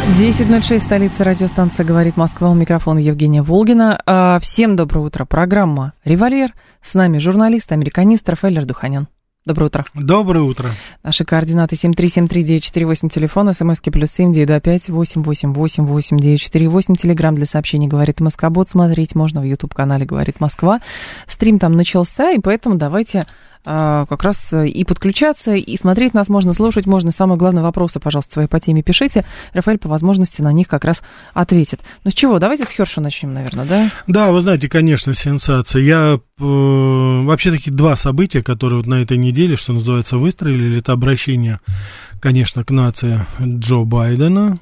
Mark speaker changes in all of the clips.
Speaker 1: 10.06, столица радиостанция «Говорит Москва». У микрофона Евгения Волгина. А, всем доброе утро. Программа «Револьвер». С нами журналист, американист Рафаэль Ардуханян. Доброе утро.
Speaker 2: Доброе утро.
Speaker 1: Наши координаты 7373948, телефон, смски плюс семь девять два пять восемь восемь восемь восемь девять четыре восемь, телеграмм для сообщений «Говорит Москва», бот смотреть можно в YouTube-канале «Говорит Москва». Стрим там начался, и поэтому давайте как раз э, и подключаться, и смотреть нас можно, слушать можно. Самое главное, вопросы, пожалуйста, свои по теме пишите. Рафаэль по возможности на них как раз ответит. Ну с чего? Давайте с Херша начнем, наверное, да?
Speaker 2: Да, вы знаете, конечно, сенсация. Я э, вообще такие два события, которые вот на этой неделе, что называется, выстроили, это обращение, конечно, к нации Джо Байдена,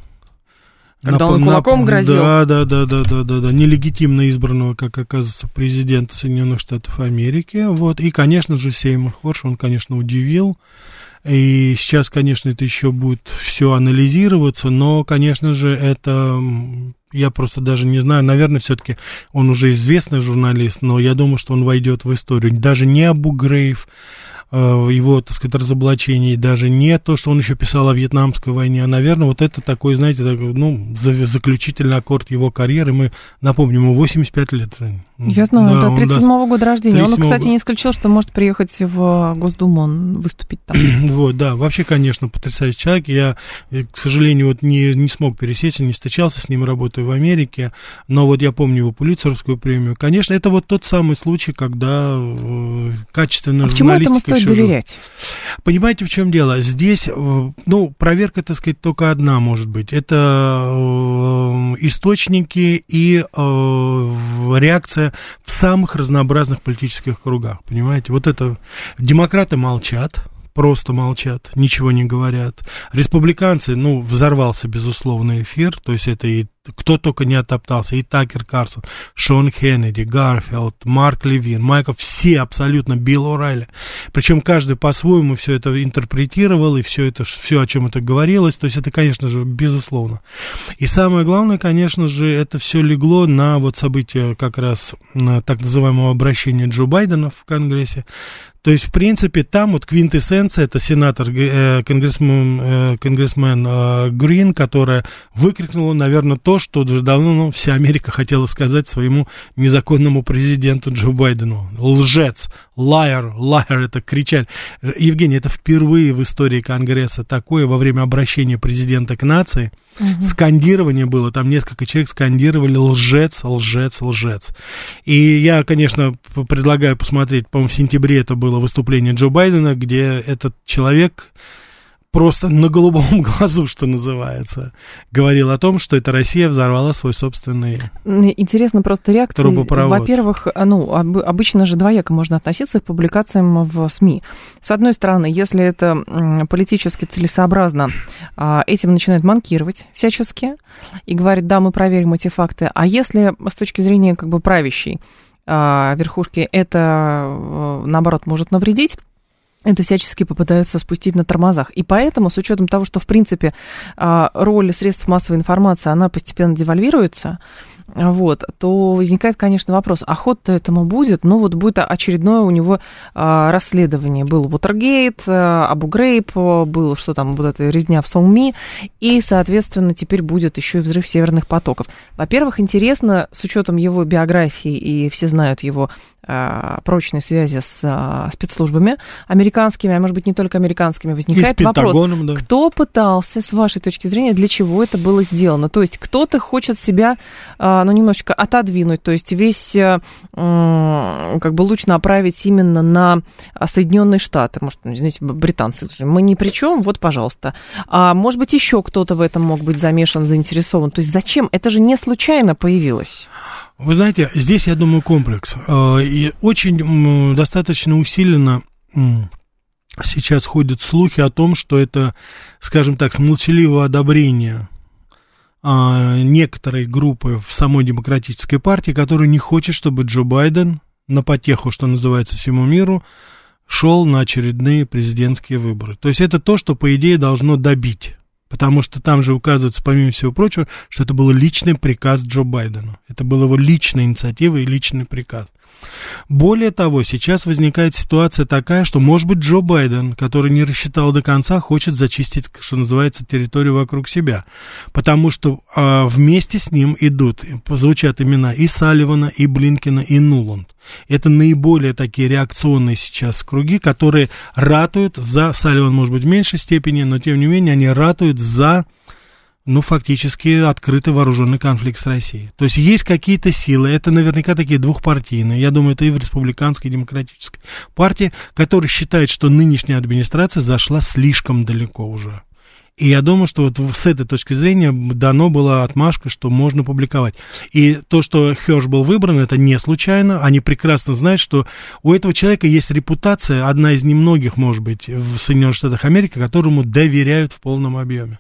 Speaker 1: когда нап- он кулаком нап- грозил.
Speaker 2: Да, да, да, да, да, да, да, нелегитимно избранного, как оказывается, президента Соединенных Штатов Америки. Вот. И, конечно же, Сеймур Хорш, он, конечно, удивил. И сейчас, конечно, это еще будет все анализироваться, но, конечно же, это я просто даже не знаю, наверное, все-таки он уже известный журналист, но я думаю, что он войдет в историю. Даже не Абу Грейв, его, так сказать, разоблачений, даже не то, что он еще писал о Вьетнамской войне, а, наверное, вот это такой, знаете, такой, ну, заключительный аккорд его карьеры. Мы напомним, ему 85 лет.
Speaker 1: Я знаю, да, 37-го года рождения. 37 он, кстати, не исключил, что может приехать в Госдуму, он выступить там.
Speaker 2: вот, да, вообще, конечно, потрясающий человек. Я, к сожалению, вот не, не смог пересечься, не встречался с ним, работаю в Америке, но вот я помню его Пулицеровскую премию. Конечно, это вот тот самый случай, когда э, качественно а журналистика
Speaker 1: стоит доверять?
Speaker 2: Понимаете, в чем дело? Здесь, э, ну, проверка, так сказать, только одна может быть. Это э, источники и э, реакция в самых разнообразных политических кругах, понимаете? Вот это демократы молчат, просто молчат, ничего не говорят. Республиканцы, ну, взорвался, безусловно, эфир, то есть это и кто только не оттоптался, и Такер Карсон, Шон Хеннеди, Гарфилд, Марк Левин, Майков, все абсолютно, Билл О'Райли. Причем каждый по-своему все это интерпретировал, и все это, все, о чем это говорилось, то есть это, конечно же, безусловно. И самое главное, конечно же, это все легло на вот события как раз на так называемого обращения Джо Байдена в Конгрессе, то есть, в принципе, там вот квинтэссенция, это сенатор, э, конгрессмен, э, конгрессмен э, Грин, которая выкрикнула, наверное, то, что уже давно ну, вся Америка хотела сказать своему незаконному президенту Джо Байдену. Лжец, liar, liar, это кричали. Евгений, это впервые в истории Конгресса такое во время обращения президента к нации. Угу. Скандирование было, там несколько человек скандировали лжец, лжец, лжец. И я, конечно, предлагаю посмотреть, по-моему, в сентябре это было выступление Джо Байдена, где этот человек просто на голубом глазу, что называется, говорил о том, что эта Россия взорвала свой собственный
Speaker 1: Интересно просто реакция. Во-первых, ну, обычно же двояко можно относиться к публикациям в СМИ. С одной стороны, если это политически целесообразно, а, этим начинают манкировать всячески и говорят, да, мы проверим эти факты. А если с точки зрения как бы правящей а, верхушки это, э, наоборот, может навредить, это всячески попытаются спустить на тормозах. И поэтому, с учетом того, что, в принципе, а, роль средств массовой информации, она постепенно девальвируется, вот, то возникает, конечно, вопрос, а ход-то этому будет? Ну, вот будет очередное у него а, расследование. Был Watergate, Абу Грейп, был что там, вот эта резня в Сongми, и, соответственно, теперь будет еще и взрыв северных потоков. Во-первых, интересно, с учетом его биографии, и все знают его а, прочной связи с а, спецслужбами американскими, а может быть не только американскими, возникает вопрос, да. кто пытался, с вашей точки зрения, для чего это было сделано? То есть кто-то хочет себя, а, ну, немножечко отодвинуть, то есть весь как бы луч направить именно на Соединенные Штаты, может, знаете, британцы, мы ни при чем, вот, пожалуйста. А может быть, еще кто-то в этом мог быть замешан, заинтересован. То есть зачем? Это же не случайно появилось.
Speaker 2: Вы знаете, здесь, я думаю, комплекс. Э, и очень достаточно усиленно сейчас ходят слухи о том, что это, скажем так, с молчаливого одобрения а, некоторой группы в самой демократической партии, которая не хочет, чтобы Джо Байден на потеху, что называется, всему миру, шел на очередные президентские выборы. То есть это то, что, по идее, должно добить. Потому что там же указывается, помимо всего прочего, что это был личный приказ Джо Байдена. Это была его личная инициатива и личный приказ. Более того, сейчас возникает ситуация такая, что, может быть, Джо Байден, который не рассчитал до конца, хочет зачистить, что называется, территорию вокруг себя. Потому что а, вместе с ним идут, звучат имена и Салливана, и Блинкина, и Нуланд. Это наиболее такие реакционные сейчас круги, которые ратуют за, Салливан, может быть, в меньшей степени, но, тем не менее, они ратуют за ну, фактически открытый вооруженный конфликт с Россией. То есть есть какие-то силы, это наверняка такие двухпартийные, я думаю, это и в республиканской, и демократической партии, которые считают, что нынешняя администрация зашла слишком далеко уже. И я думаю, что вот с этой точки зрения дано была отмашка, что можно публиковать. И то, что Херш был выбран, это не случайно. Они прекрасно знают, что у этого человека есть репутация, одна из немногих, может быть, в Соединенных Штатах Америки, которому доверяют в полном объеме.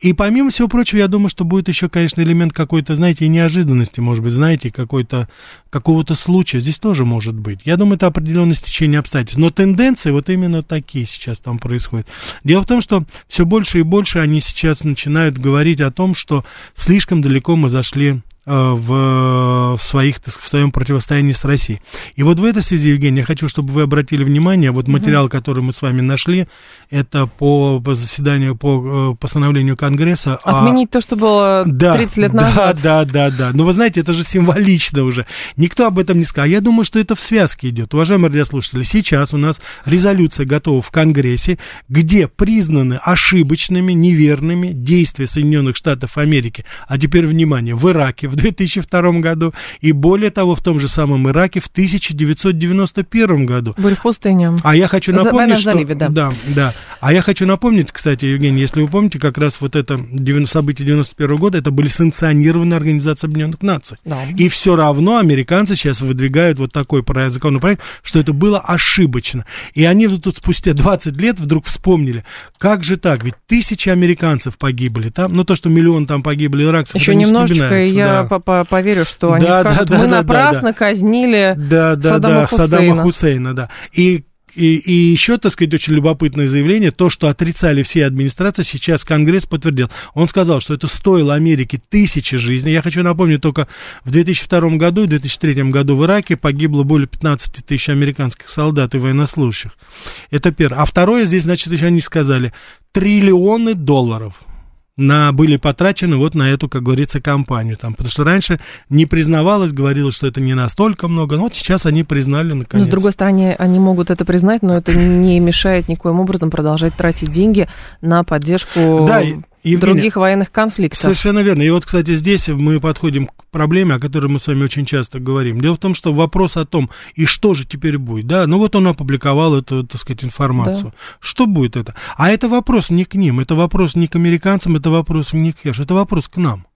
Speaker 2: И помимо всего прочего, я думаю, что будет еще, конечно, элемент какой-то, знаете, неожиданности, может быть, знаете, какой-то, какого-то случая. Здесь тоже может быть. Я думаю, это определенное стечение обстоятельств. Но тенденции вот именно такие сейчас там происходят. Дело в том, что все больше и больше они сейчас начинают говорить о том, что слишком далеко мы зашли в, в, своих, в своем противостоянии с Россией. И вот в этой связи, Евгений, я хочу, чтобы вы обратили внимание, вот материал, который мы с вами нашли, это по, заседанию, по э, постановлению Конгресса.
Speaker 1: Отменить а, то, что было да, 30 лет назад.
Speaker 2: Да, да, да, да. Но вы знаете, это же символично уже. Никто об этом не сказал. Я думаю, что это в связке идет. Уважаемые радиослушатели, сейчас у нас резолюция готова в Конгрессе, где признаны ошибочными, неверными действия Соединенных Штатов Америки, а теперь, внимание, в Ираке, в 2002 году, и более того, в том же самом Ираке в 1991 году.
Speaker 1: Были в пустыне.
Speaker 2: А я хочу напомнить, что... Заливе, да. да, да. А я хочу напомнить, кстати, Евгений, если вы помните, как раз вот это событие 91 года, это были санкционированные Организации Объединенных Наций. Да. И все равно американцы сейчас выдвигают вот такой законопроект, что это было ошибочно. И они тут спустя 20 лет вдруг вспомнили, как же так, ведь тысячи американцев погибли там, ну то, что миллион там погибли иракцев.
Speaker 1: Еще немножечко, и я да. Поверю, что они да, скажут, да, мы да, напрасно да, казнили да, да, Саддама да, Хусейна. Саддама Хусейна,
Speaker 2: да. И и, и еще, так сказать, очень любопытное заявление, то, что отрицали все администрации, сейчас Конгресс подтвердил. Он сказал, что это стоило Америке тысячи жизней. Я хочу напомнить, только в 2002 году и 2003 году в Ираке погибло более 15 тысяч американских солдат и военнослужащих. Это первое. А второе, здесь, значит, еще они сказали, триллионы долларов на, были потрачены вот на эту, как говорится, кампанию. Там, потому что раньше не признавалось, говорилось, что это не настолько много, но вот сейчас они признали наконец.
Speaker 1: Но, с другой стороны, они могут это признать, но это не мешает никоим образом продолжать тратить деньги на поддержку да, Евгения, других военных конфликтов.
Speaker 2: Совершенно верно. И вот, кстати, здесь мы подходим к проблеме, о которой мы с вами очень часто говорим. Дело в том, что вопрос о том, и что же теперь будет, да, ну вот он опубликовал эту, так сказать, информацию. Да. Что будет это? А это вопрос не к ним, это вопрос не к американцам, это вопрос не к Хеш, это вопрос к нам.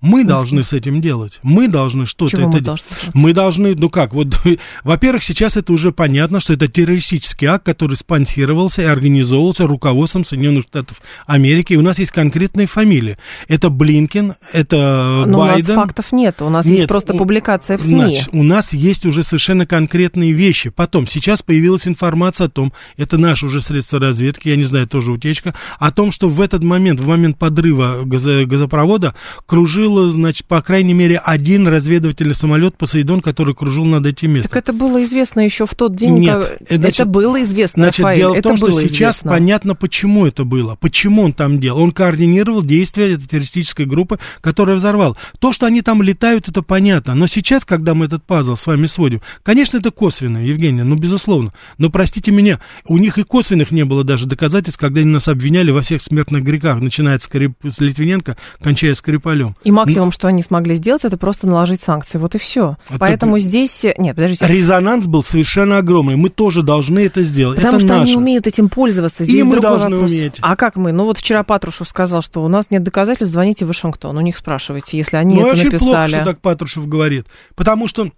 Speaker 2: Мы должны с этим делать. Мы должны что-то это
Speaker 1: мы
Speaker 2: делать. Мы должны, ну как, вот, во-первых, сейчас это уже понятно, что это террористический акт, который спонсировался и организовывался руководством Соединенных Штатов Америки. И у нас есть конкретные фамилии. Это Блинкен, это Но Байден.
Speaker 1: у нас фактов нет, у нас нет, есть просто у, публикация в СМИ. Значит,
Speaker 2: у нас есть уже совершенно конкретные вещи. Потом, сейчас появилась информация о том, это наше уже средство разведки, я не знаю, тоже утечка, о том, что в этот момент, в момент подрыва газопровода, кружил был, значит, по крайней мере, один разведывательный самолет Посейдон, который кружил над этим местом.
Speaker 1: Так это было известно еще в тот день,
Speaker 2: Нет, как...
Speaker 1: Э, значит, это было известно,
Speaker 2: Значит,
Speaker 1: Рафаэль,
Speaker 2: дело в том,
Speaker 1: что
Speaker 2: сейчас
Speaker 1: известно.
Speaker 2: понятно, почему это было, почему он там делал. Он координировал действия этой террористической группы, которая взорвала. То, что они там летают, это понятно. Но сейчас, когда мы этот пазл с вами сводим, конечно, это косвенно, Евгения, ну, безусловно. Но, простите меня, у них и косвенных не было даже доказательств, когда они нас обвиняли во всех смертных грехах, начиная с, Скрип... с Литвиненко, кончая Скрипалем.
Speaker 1: И максимум, что они смогли сделать, это просто наложить санкции. Вот и все. А Поэтому здесь... Нет, подождите.
Speaker 2: Резонанс был совершенно огромный. Мы тоже должны это сделать.
Speaker 1: Потому
Speaker 2: это
Speaker 1: что
Speaker 2: наше.
Speaker 1: они умеют этим пользоваться. Здесь
Speaker 2: и мы должны
Speaker 1: вопрос.
Speaker 2: уметь.
Speaker 1: А как мы? Ну вот вчера Патрушев сказал, что у нас нет доказательств, звоните в Вашингтон, у них спрашивайте, если они
Speaker 2: ну,
Speaker 1: это
Speaker 2: очень
Speaker 1: написали.
Speaker 2: плохо, что так Патрушев говорит. Потому что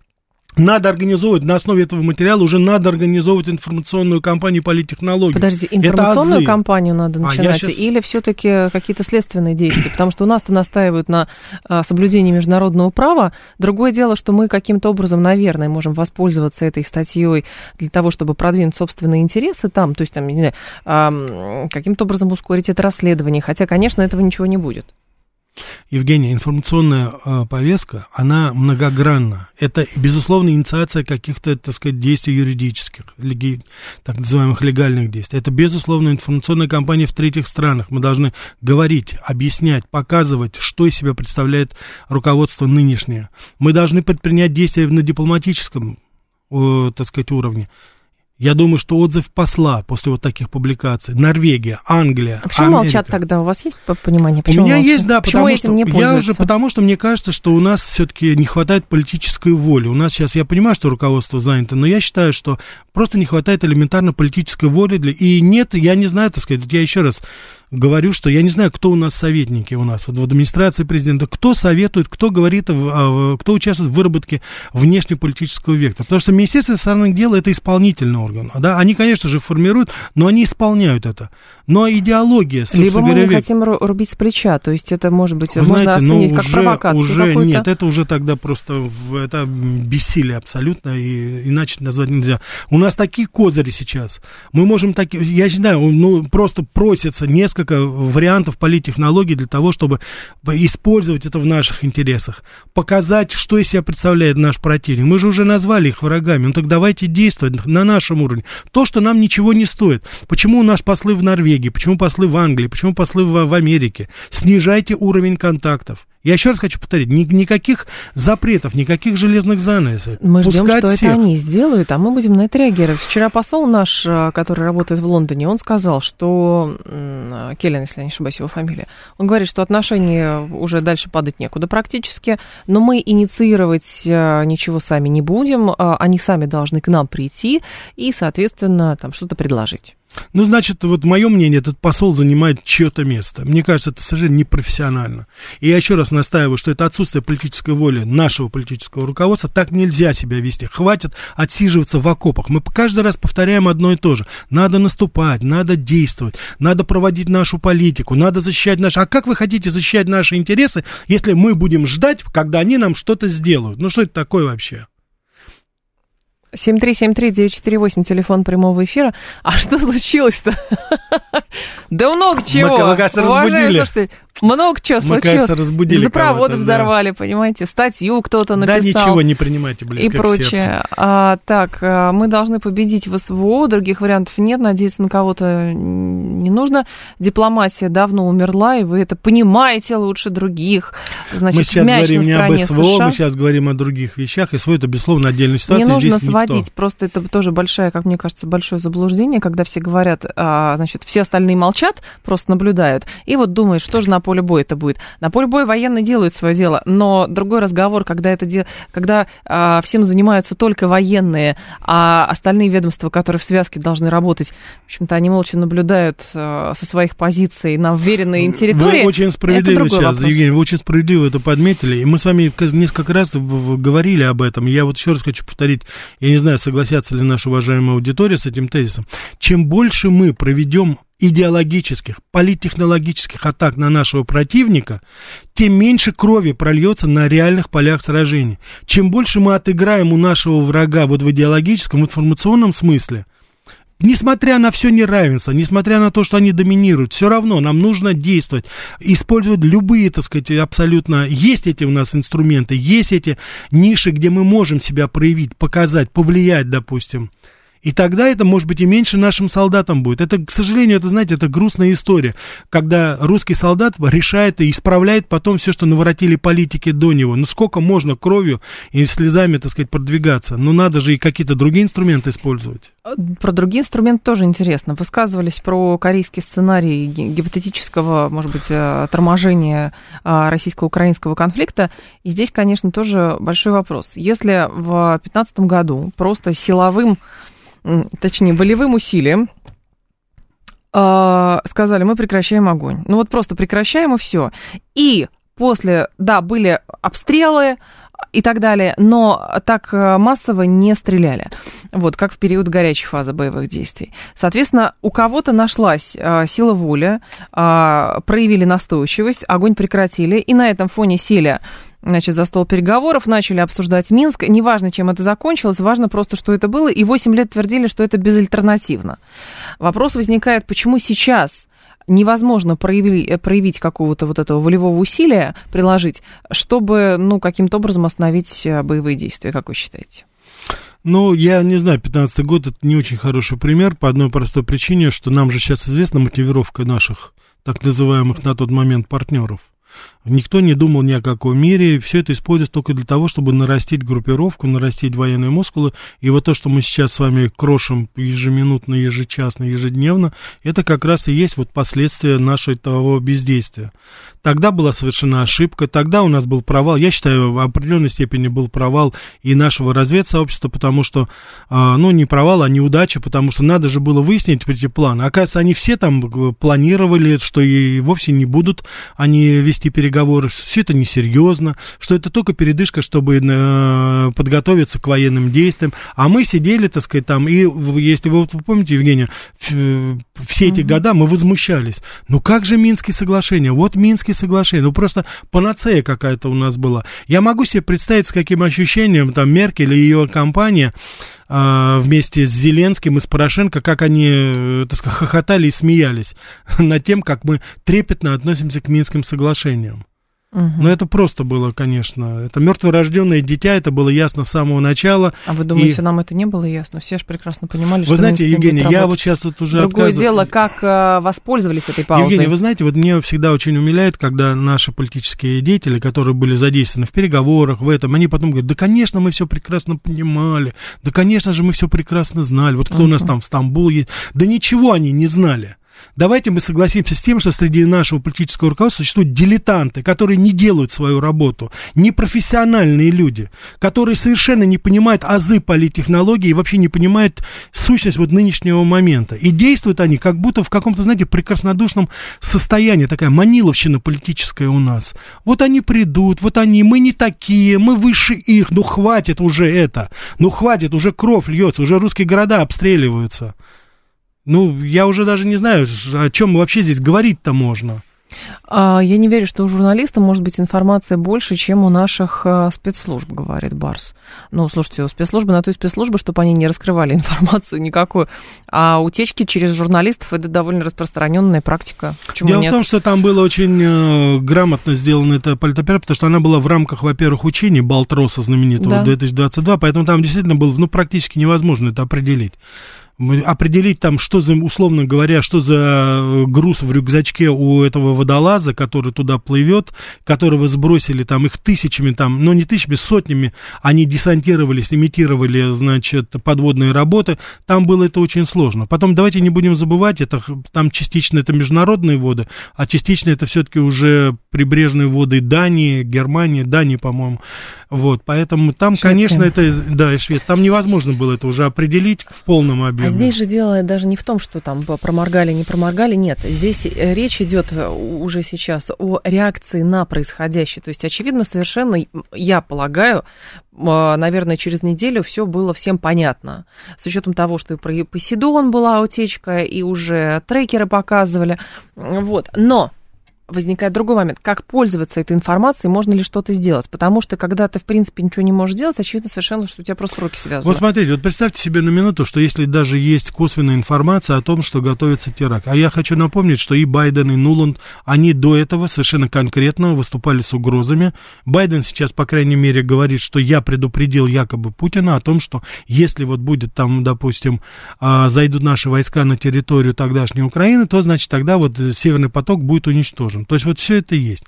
Speaker 2: надо организовывать, на основе этого материала уже надо организовывать информационную кампанию политтехнологий.
Speaker 1: Подожди, информационную кампанию надо начинать а, сейчас... или все-таки какие-то следственные действия? Потому что у нас-то настаивают на а, соблюдении международного права. Другое дело, что мы каким-то образом, наверное, можем воспользоваться этой статьей для того, чтобы продвинуть собственные интересы там, то есть, там, не знаю, а, каким-то образом ускорить это расследование. Хотя, конечно, этого ничего не будет.
Speaker 2: Евгения, информационная э, повестка, она многогранна. Это, безусловно, инициация каких-то, так сказать, действий юридических, леги, так называемых легальных действий. Это, безусловно, информационная кампания в третьих странах. Мы должны говорить, объяснять, показывать, что из себя представляет руководство нынешнее. Мы должны предпринять действия на дипломатическом, э, так сказать, уровне. Я думаю, что отзыв посла после вот таких публикаций. Норвегия, Англия.
Speaker 1: А почему Америка. молчат тогда? У вас есть понимание?
Speaker 2: Почему У меня молчат? есть, да, почему потому этим что не я уже, потому что мне кажется, что у нас все-таки не хватает политической воли. У нас сейчас, я понимаю, что руководство занято, но я считаю, что просто не хватает элементарно политической воли для. И нет, я не знаю, так сказать, я еще раз говорю, что я не знаю, кто у нас советники у нас вот в администрации президента, кто советует, кто говорит, кто участвует в выработке внешнеполитического вектора. Потому что Министерство иностранных дел это исполнительный орган. Да? Они, конечно же, формируют, но они исполняют это. Но идеология,
Speaker 1: Либо мы говоря, не хотим рубить с плеча, то есть это может быть, Вы можно знаете, ну, как уже, провокацию
Speaker 2: уже Нет, это уже тогда просто это бессилие абсолютно, и иначе назвать нельзя. У нас такие козыри сейчас. Мы можем такие, я не знаю, ну просто просится несколько несколько вариантов политтехнологий для того, чтобы использовать это в наших интересах, показать, что из себя представляет наш противник. Мы же уже назвали их врагами, ну так давайте действовать на нашем уровне. То, что нам ничего не стоит. Почему у нас послы в Норвегии, почему послы в Англии, почему послы в, в Америке? Снижайте уровень контактов. Я еще раз хочу повторить, ни, никаких запретов, никаких железных занавесов.
Speaker 1: Мы ждем, что всех. это они сделают, а мы будем на это реагировать. Вчера посол наш, э, который работает в Лондоне, он сказал, что... Келлен, если я не ошибаюсь, его фамилия. Он говорит, что отношения уже дальше падать некуда практически, но мы инициировать э, ничего сами не будем, а они сами должны к нам прийти и, соответственно, там что-то предложить.
Speaker 2: Ну, значит, вот мое мнение, этот посол занимает чье-то место. Мне кажется, это совершенно непрофессионально. И я еще раз настаиваю, что это отсутствие политической воли нашего политического руководства. Так нельзя себя вести. Хватит отсиживаться в окопах. Мы каждый раз повторяем одно и то же. Надо наступать, надо действовать, надо проводить нашу политику, надо защищать наши... А как вы хотите защищать наши интересы, если мы будем ждать, когда они нам что-то сделают? Ну, что это такое вообще?
Speaker 1: 7373948, телефон прямого эфира. А что случилось-то? Да много чего. Мы,
Speaker 2: кажется, разбудили.
Speaker 1: Много чего случилось. Мы,
Speaker 2: кажется, разбудили
Speaker 1: Запроводы взорвали, понимаете, статью кто-то написал.
Speaker 2: Да ничего не принимайте близко
Speaker 1: И прочее. А, так, а, мы должны победить в СВО, других вариантов нет, надеяться на кого-то не нужно. Дипломатия давно умерла, и вы это понимаете лучше других.
Speaker 2: Значит, мы сейчас говорим не об СВО, США. мы сейчас говорим о других вещах, и СВО это, безусловно, отдельная ситуация.
Speaker 1: Не нужно Здесь сводить, никто. просто это тоже большое, как мне кажется, большое заблуждение, когда все говорят, а, значит, все остальные молчат, просто наблюдают, и вот думают, что же на поле боя это будет. На поле боя военные делают свое дело, но другой разговор, когда, это де... когда а, всем занимаются только военные, а остальные ведомства, которые в связке должны работать, в общем-то, они молча наблюдают а, со своих позиций на вверенной им территории.
Speaker 2: Вы очень справедливо сейчас, вопрос. Евгений, вы очень справедливо это подметили, и мы с вами несколько раз говорили об этом. Я вот еще раз хочу повторить, я не знаю, согласятся ли наша уважаемая аудитория с этим тезисом. Чем больше мы проведем идеологических, политтехнологических атак на нашего противника, тем меньше крови прольется на реальных полях сражений. Чем больше мы отыграем у нашего врага вот в идеологическом, информационном смысле, несмотря на все неравенство, несмотря на то, что они доминируют, все равно нам нужно действовать, использовать любые, так сказать, абсолютно, есть эти у нас инструменты, есть эти ниши, где мы можем себя проявить, показать, повлиять, допустим. И тогда это, может быть, и меньше нашим солдатам будет. Это, к сожалению, это, знаете, это грустная история, когда русский солдат решает и исправляет потом все, что наворотили политики до него. Ну, сколько можно кровью и слезами, так сказать, продвигаться? Ну, надо же и какие-то другие инструменты использовать.
Speaker 1: Про другие инструменты тоже интересно. Высказывались про корейский сценарий гипотетического, может быть, э, торможения а, российско-украинского конфликта. И здесь, конечно, тоже большой вопрос. Если в 2015 году просто силовым точнее, волевым усилием э, сказали, мы прекращаем огонь. Ну вот просто прекращаем и все. И после, да, были обстрелы, и так далее, но так э, массово не стреляли, вот, как в период горячей фазы боевых действий. Соответственно, у кого-то нашлась а, сила воли, а, проявили настойчивость, огонь прекратили, и на этом фоне сели значит, за стол переговоров, начали обсуждать Минск. Неважно, чем это закончилось, важно просто, что это было. И 8 лет твердили, что это безальтернативно. Вопрос возникает, почему сейчас невозможно проявить, э, проявить какого-то вот этого волевого усилия, приложить, чтобы, ну, каким-то образом остановить э, боевые действия, как вы считаете?
Speaker 2: Ну, я не знаю, 15 год это не очень хороший пример по одной простой причине, что нам же сейчас известна мотивировка наших так называемых на тот момент партнеров. Никто не думал ни о каком мире, все это используется только для того, чтобы нарастить группировку, нарастить военные мускулы, и вот то, что мы сейчас с вами крошим ежеминутно, ежечасно, ежедневно, это как раз и есть вот последствия нашего того бездействия. Тогда была совершена ошибка, тогда у нас был провал, я считаю, в определенной степени был провал и нашего разведсообщества, потому что, а, ну, не провал, а неудача, потому что надо же было выяснить эти планы. Оказывается, они все там э, планировали, что и вовсе не будут они вести переговоры, переговоры, что все это несерьезно, что это только передышка, чтобы э, подготовиться к военным действиям. А мы сидели, так сказать, там, и если вы, вы помните, Евгения, все эти mm-hmm. года мы возмущались. Ну как же Минские соглашения? Вот Минские соглашения. Ну просто панацея какая-то у нас была. Я могу себе представить, с каким ощущением там Меркель и ее компания вместе с Зеленским и с Порошенко, как они, э, так сказать, хохотали и смеялись над тем, как мы трепетно относимся к Минским соглашениям. Угу. Но это просто было, конечно. Это мертворожденное дитя, это было ясно с самого начала.
Speaker 1: А вы думаете, и... нам это не было ясно? Все же прекрасно понимали,
Speaker 2: вы что знаете, Евгений, я вот сейчас вот уже
Speaker 1: Другое отказываю. дело, как э, воспользовались этой паузой.
Speaker 2: Евгений, вы знаете, вот мне всегда очень умиляет, когда наши политические деятели, которые были задействованы в переговорах, в этом, они потом говорят, да, конечно, мы все прекрасно понимали, да, конечно же, мы все прекрасно знали. Вот кто угу. у нас там в Стамбуле, да ничего они не знали. Давайте мы согласимся с тем, что среди нашего политического руководства существуют дилетанты, которые не делают свою работу, непрофессиональные люди, которые совершенно не понимают азы политтехнологии и вообще не понимают сущность вот нынешнего момента. И действуют они как будто в каком-то, знаете, прекраснодушном состоянии, такая маниловщина политическая у нас. Вот они придут, вот они, мы не такие, мы выше их, ну хватит уже это, ну хватит, уже кровь льется, уже русские города обстреливаются. Ну, я уже даже не знаю, о чем вообще здесь говорить-то можно.
Speaker 1: А, я не верю, что у журналиста может быть информация больше, чем у наших а, спецслужб, говорит Барс. Ну, слушайте, у спецслужбы на той спецслужбы, чтобы они не раскрывали информацию никакую. А утечки через журналистов это довольно распространенная практика.
Speaker 2: Почему Дело нет? в том, что там было очень э, грамотно сделано это политоперация, потому что она была в рамках, во-первых, учений Балтроса знаменитого да. 2022, поэтому там действительно было ну, практически невозможно это определить определить там, что за, условно говоря, что за э, груз в рюкзачке у этого водолаза, который туда плывет, которого сбросили там их тысячами, там, ну не тысячами, сотнями, они десантировались, имитировали, значит, подводные работы, там было это очень сложно. Потом давайте не будем забывать, это там частично это международные воды, а частично это все-таки уже прибрежные воды Дании, Германии, Дании, по-моему. Вот, поэтому там, Швеция. конечно, это, да, и Швеция, там невозможно было это уже определить в полном объеме.
Speaker 1: А здесь же дело даже не в том, что там проморгали, не проморгали, нет. Здесь э, речь идет э, уже сейчас о реакции на происходящее. То есть, очевидно, совершенно, я полагаю, а, наверное, через неделю все было всем понятно. С учетом того, что и про Посейдон была утечка, и уже трекеры показывали. Вот. Но возникает другой момент. Как пользоваться этой информацией, можно ли что-то сделать? Потому что, когда ты, в принципе, ничего не можешь делать, очевидно совершенно, что у тебя просто руки связаны.
Speaker 2: Вот смотрите, вот представьте себе на минуту, что если даже есть косвенная информация о том, что готовится теракт. А я хочу напомнить, что и Байден, и Нуланд, они до этого совершенно конкретно выступали с угрозами. Байден сейчас, по крайней мере, говорит, что я предупредил якобы Путина о том, что если вот будет там, допустим, а, зайдут наши войска на территорию тогдашней Украины, то, значит, тогда вот Северный поток будет уничтожен можем. То есть вот все это есть.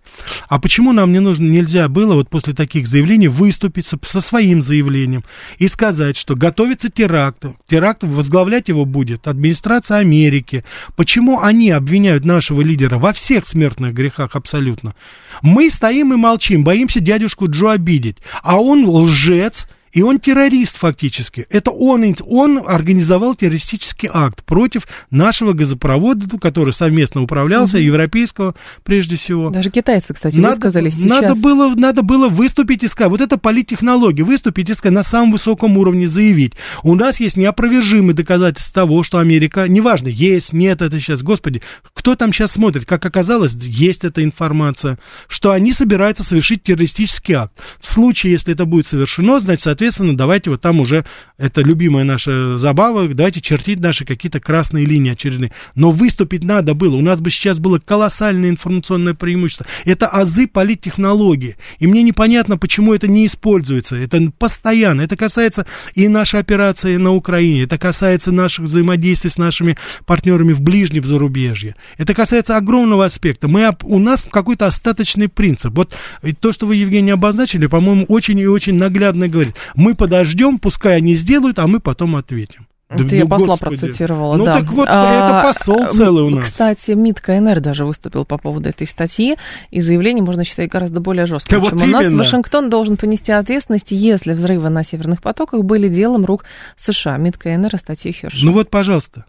Speaker 2: А почему нам не нужно, нельзя было вот после таких заявлений выступить со, со своим заявлением и сказать, что готовится теракт, теракт, возглавлять его будет администрация Америки. Почему они обвиняют нашего лидера во всех смертных грехах абсолютно? Мы стоим и молчим, боимся дядюшку Джо обидеть, а он лжец, И он террорист фактически. Это он, он организовал террористический акт против нашего газопровода, который совместно управлялся, угу. европейского прежде всего.
Speaker 1: Даже китайцы, кстати, надо, высказались сейчас.
Speaker 2: Надо было, надо было выступить и сказать, вот это политтехнология, выступить и сказать, на самом высоком уровне заявить. У нас есть неопровержимые доказательства того, что Америка, неважно, есть, нет, это сейчас, господи, кто там сейчас смотрит, как оказалось, есть эта информация, что они собираются совершить террористический акт. В случае, если это будет совершено, значит, соответственно, давайте вот там уже, это любимая наша забава, давайте чертить наши какие-то красные линии очередные. Но выступить надо было. У нас бы сейчас было колоссальное информационное преимущество. Это азы политтехнологии. И мне непонятно, почему это не используется. Это постоянно. Это касается и нашей операции на Украине. Это касается наших взаимодействий с нашими партнерами в ближнем зарубежье. Это касается огромного аспекта. Мы, у нас какой-то остаточный принцип. Вот то, что вы, Евгений, обозначили, по-моему, очень и очень наглядно говорит. Мы подождем, пускай они сделают, а мы потом ответим.
Speaker 1: Да, я ну, посла господи. процитировала,
Speaker 2: ну,
Speaker 1: да.
Speaker 2: так вот, а, это посол целый у нас.
Speaker 1: Кстати, МИД КНР даже выступил по поводу этой статьи, и заявление можно считать гораздо более жестким,
Speaker 2: да,
Speaker 1: чем
Speaker 2: вот
Speaker 1: у нас.
Speaker 2: именно.
Speaker 1: Вашингтон должен понести ответственность, если взрывы на северных потоках были делом рук США. МИД КНР о статье Херша.
Speaker 2: Ну вот, пожалуйста.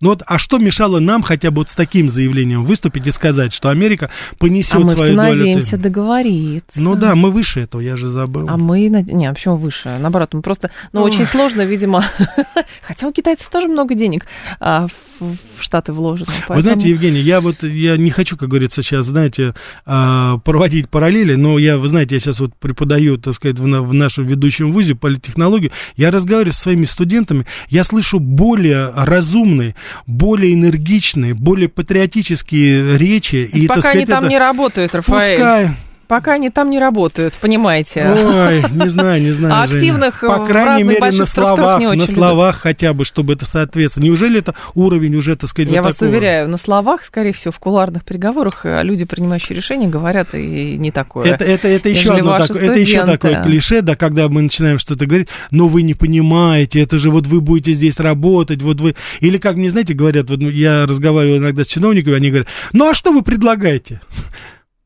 Speaker 2: Ну вот, а что мешало нам хотя бы вот с таким заявлением выступить и сказать, что Америка понесет а
Speaker 1: мы
Speaker 2: свою
Speaker 1: долю? мы надеемся договориться.
Speaker 2: Ну да, мы выше этого, я же забыл.
Speaker 1: А мы, не, а почему выше? Наоборот, мы просто, ну очень сложно, видимо, хотя у китайцев тоже много денег а, в, в Штаты вложено.
Speaker 2: Поэтому... Вы знаете, Евгений, я вот, я не хочу, как говорится, сейчас, знаете, а, проводить параллели, но я, вы знаете, я сейчас вот преподаю, так сказать, в, в нашем ведущем вузе политтехнологию, я разговариваю со своими студентами, я слышу более разумные, более энергичные, более патриотические речи.
Speaker 1: И, пока сказать, они там это... не работают, Рафаэль. Пускай, Пока они там не работают, понимаете.
Speaker 2: Ой, не знаю, не знаю.
Speaker 1: А активных
Speaker 2: По крайней мере, на словах, на словах хотя бы, чтобы это соответствовало. Неужели это уровень уже, так сказать,
Speaker 1: Я вас уверяю, на словах, скорее всего, в кулуарных переговорах э, люди, принимающие решения, говорят и не такое.
Speaker 2: Это, это, это, еще, одно так, это еще такое клише, да, когда мы начинаем что-то говорить, но вы не понимаете, это же вот вы будете здесь работать, вот вы... Или как мне, знаете, говорят, вот я разговаривал иногда с чиновниками, они говорят, ну а что вы предлагаете?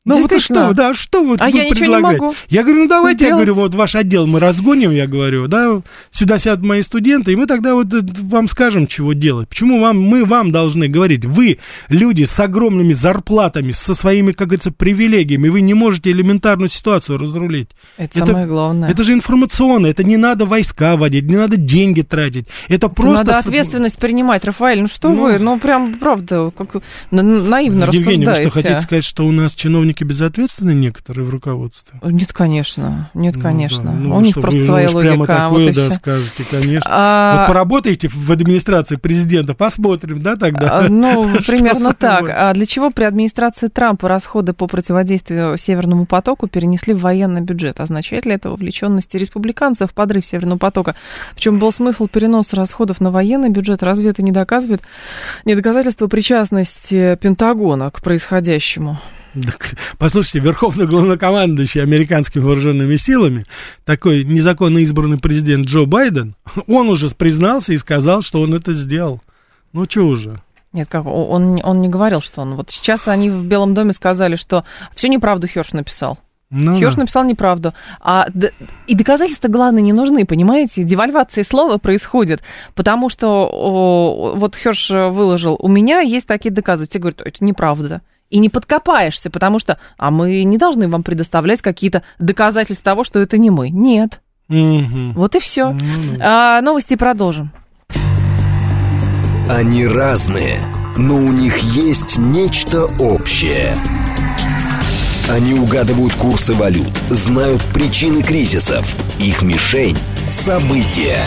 Speaker 2: Ну вот что, да, что вот
Speaker 1: а вы я ничего не могу.
Speaker 2: Я говорю, ну давайте, Сделать. я говорю, вот ваш отдел мы разгоним, я говорю, да, сюда сядут мои студенты, и мы тогда вот э, вам скажем, чего делать. Почему вам, мы вам должны говорить, вы, люди с огромными зарплатами, со своими, как говорится, привилегиями, вы не можете элементарную ситуацию разрулить.
Speaker 1: Это, это самое главное.
Speaker 2: Это же информационно, это не надо войска водить, не надо деньги тратить, это просто...
Speaker 1: Надо ответственность принимать, Рафаэль, ну что ну, вы, ну прям, правда, как наивно Евгений, рассуждаете.
Speaker 2: вы что, хотите сказать, что у нас чиновники чиновники безответственны некоторые в руководстве?
Speaker 1: Нет, конечно. Нет, конечно. Ну, да. ну, У них просто вы, своя логика. Прямо
Speaker 2: такое, вот да, все. скажете, конечно. А... Вот поработаете в администрации президента, посмотрим, да, тогда?
Speaker 1: А, ну, примерно так. А для чего при администрации Трампа расходы по противодействию Северному потоку перенесли в военный бюджет? Означает ли это вовлеченность республиканцев в подрыв Северного потока? В чем был смысл переноса расходов на военный бюджет? Разве это не доказывает не доказательство причастности Пентагона к происходящему?
Speaker 2: Послушайте, верховный главнокомандующий американскими вооруженными силами, такой незаконно избранный президент Джо Байден, он уже признался и сказал, что он это сделал. Ну, что уже?
Speaker 1: Нет, как он, он не говорил, что он. Вот сейчас они в Белом доме сказали, что всю неправду Херш написал. Ну, Херш да. написал неправду. А, и доказательства, главное, не нужны, понимаете? Девальвация слова происходит, потому что о, вот Херш выложил, у меня есть такие доказательства. Те говорят, это неправда и не подкопаешься, потому что, а мы не должны вам предоставлять какие-то доказательства того, что это не мы. Нет. Угу. Вот и все. Угу. А, новости продолжим.
Speaker 3: Они разные, но у них есть нечто общее. Они угадывают курсы валют, знают причины кризисов. Их мишень – события.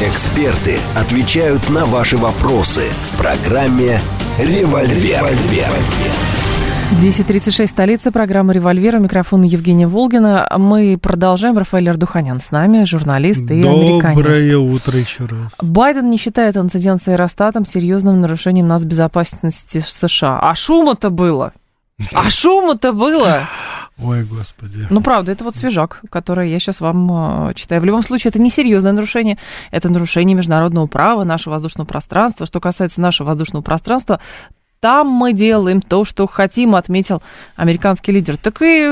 Speaker 3: Эксперты отвечают на ваши вопросы в программе «Револьвер».
Speaker 1: 10.36, столица, программа «Револьвер», у микрофона Евгения Волгина. Мы продолжаем. Рафаэль Ардуханян с нами, журналист и
Speaker 2: Доброе
Speaker 1: американист.
Speaker 2: Доброе утро еще раз.
Speaker 1: Байден не считает инцидент с аэростатом серьезным нарушением нацбезопасности США. А шума-то было! А шума-то было!
Speaker 2: Ой, господи.
Speaker 1: Ну, правда, это вот свежак, который я сейчас вам э, читаю. В любом случае, это не серьезное нарушение, это нарушение международного права, нашего воздушного пространства. Что касается нашего воздушного пространства, там мы делаем то, что хотим, отметил американский лидер. Так и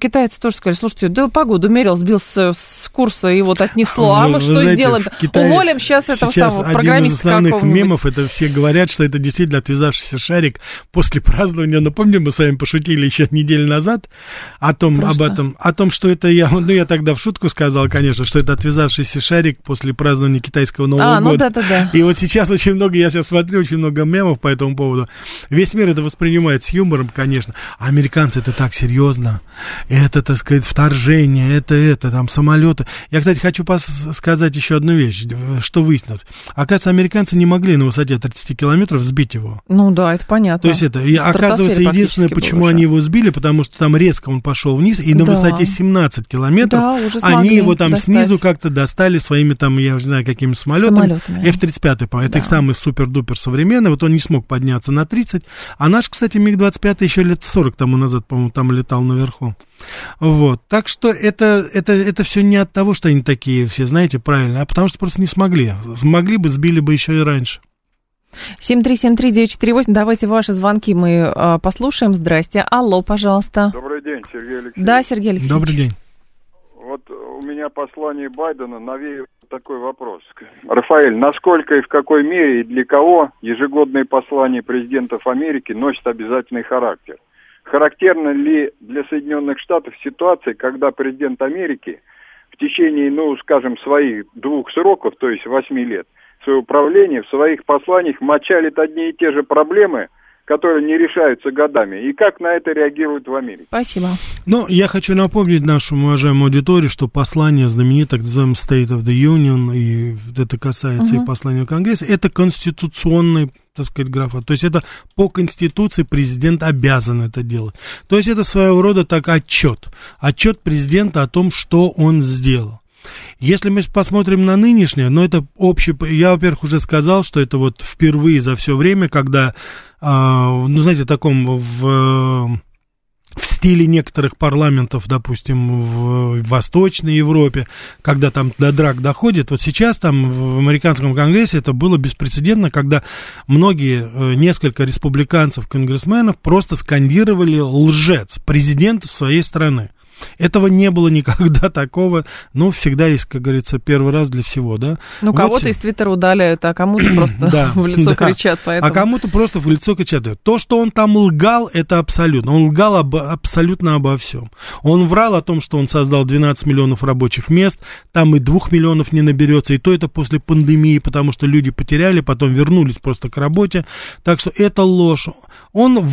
Speaker 1: китайцы тоже сказали, слушайте, да погоду мерил, сбил с, курса и вот отнесло, а мы вы что знаете, сделаем? Китае Уволим сейчас этого самого программиста
Speaker 2: один из основных мемов, это все говорят, что это действительно отвязавшийся шарик после празднования. Напомню, мы с вами пошутили еще неделю назад о том, об этом, о том, что это я, ну я тогда в шутку сказал, конечно, что это отвязавшийся шарик после празднования китайского Нового а, ну года. Ну, да, да, да. И вот сейчас очень много, я сейчас смотрю очень много мемов по этому поводу. Весь мир это воспринимает с юмором, конечно. А американцы это так серьезно. Это, так сказать, вторжение, это, это, там, самолеты. Я, кстати, хочу сказать еще одну вещь, что выяснилось. Оказывается, американцы не могли на высоте 30 километров сбить его.
Speaker 1: Ну да, это понятно.
Speaker 2: То есть это, и, оказывается, единственное, почему они его сбили, потому что там резко он пошел вниз, и на да. высоте 17 километров да, они его там достать. снизу как-то достали своими там, я не знаю, какими самолетами. F-35, по это да. их самый супер-дупер современный, вот он не смог подняться на 30, а наш, кстати, МиГ-25 еще лет 40 тому назад, по-моему, там летал наверху. Вот, так что это, это, это все не от того, что они такие все, знаете, правильно, а потому что просто не смогли. Смогли бы, сбили бы еще и раньше.
Speaker 1: 7373948, давайте ваши звонки мы э, послушаем. Здрасте. Алло, пожалуйста.
Speaker 4: Добрый день, Сергей Алексеевич.
Speaker 1: Да, Сергей Алексеевич.
Speaker 2: Добрый день.
Speaker 4: Вот у меня послание Байдена навеет такой вопрос. Рафаэль, насколько и в какой мере и для кого ежегодные послания президентов Америки носят обязательный характер? Характерна ли для Соединенных Штатов ситуация, когда президент Америки в течение, ну, скажем, своих двух сроков, то есть восьми лет, свое управление в своих посланиях мочалит одни и те же проблемы – которые не решаются годами. И как на это реагируют в Америке?
Speaker 1: Спасибо.
Speaker 2: Ну, я хочу напомнить нашему уважаемому аудитории, что послание знаменитое, так называемое State of the Union, и это касается uh-huh. и послания Конгресса, это конституционный так сказать, графа. То есть это по Конституции президент обязан это делать. То есть это своего рода так отчет. Отчет президента о том, что он сделал. Если мы посмотрим на нынешнее, ну это общее, я, во-первых, уже сказал, что это вот впервые за все время, когда, э, ну знаете, таком в в стиле некоторых парламентов, допустим, в Восточной Европе, когда там до драк доходит. Вот сейчас там в американском конгрессе это было беспрецедентно, когда многие, э, несколько республиканцев, конгрессменов просто скандировали лжец президента своей страны. Этого не было никогда такого. Ну, всегда есть, как говорится, первый раз для всего, да?
Speaker 1: Ну, вот. кого-то из Твиттера удаляют, а кому-то просто в лицо кричат.
Speaker 2: А кому-то просто в лицо кричат. То, что он там лгал, это абсолютно. Он лгал абсолютно обо всем. Он врал о том, что он создал 12 миллионов рабочих мест, там и 2 миллионов не наберется, и то это после пандемии, потому что люди потеряли, потом вернулись просто к работе. Так что это ложь. Он,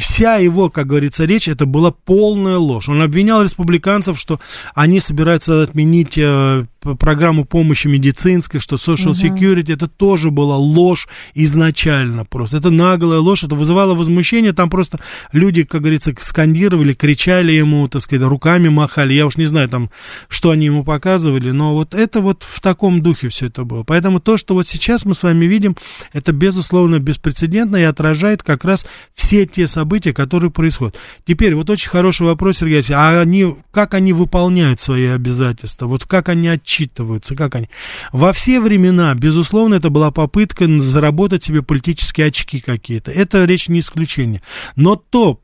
Speaker 2: вся его, как говорится, речь, это была полная ложь. Он обвинял республиканцев, что они собираются отменить э, программу помощи медицинской, что social security, uh-huh. это тоже была ложь изначально просто. Это наглая ложь, это вызывало возмущение, там просто люди, как говорится, скандировали, кричали ему, так сказать, руками махали, я уж не знаю там, что они ему показывали, но вот это вот в таком духе все это было. Поэтому то, что вот сейчас мы с вами видим, это, безусловно, беспрецедентно и отражает как раз все те события, которые происходят. Теперь вот очень хороший вопрос, Сергей а они, как они выполняют свои обязательства, вот как они отчитываются отчитываются, как они. Во все времена, безусловно, это была попытка заработать себе политические очки какие-то. Это речь не исключение. Но то,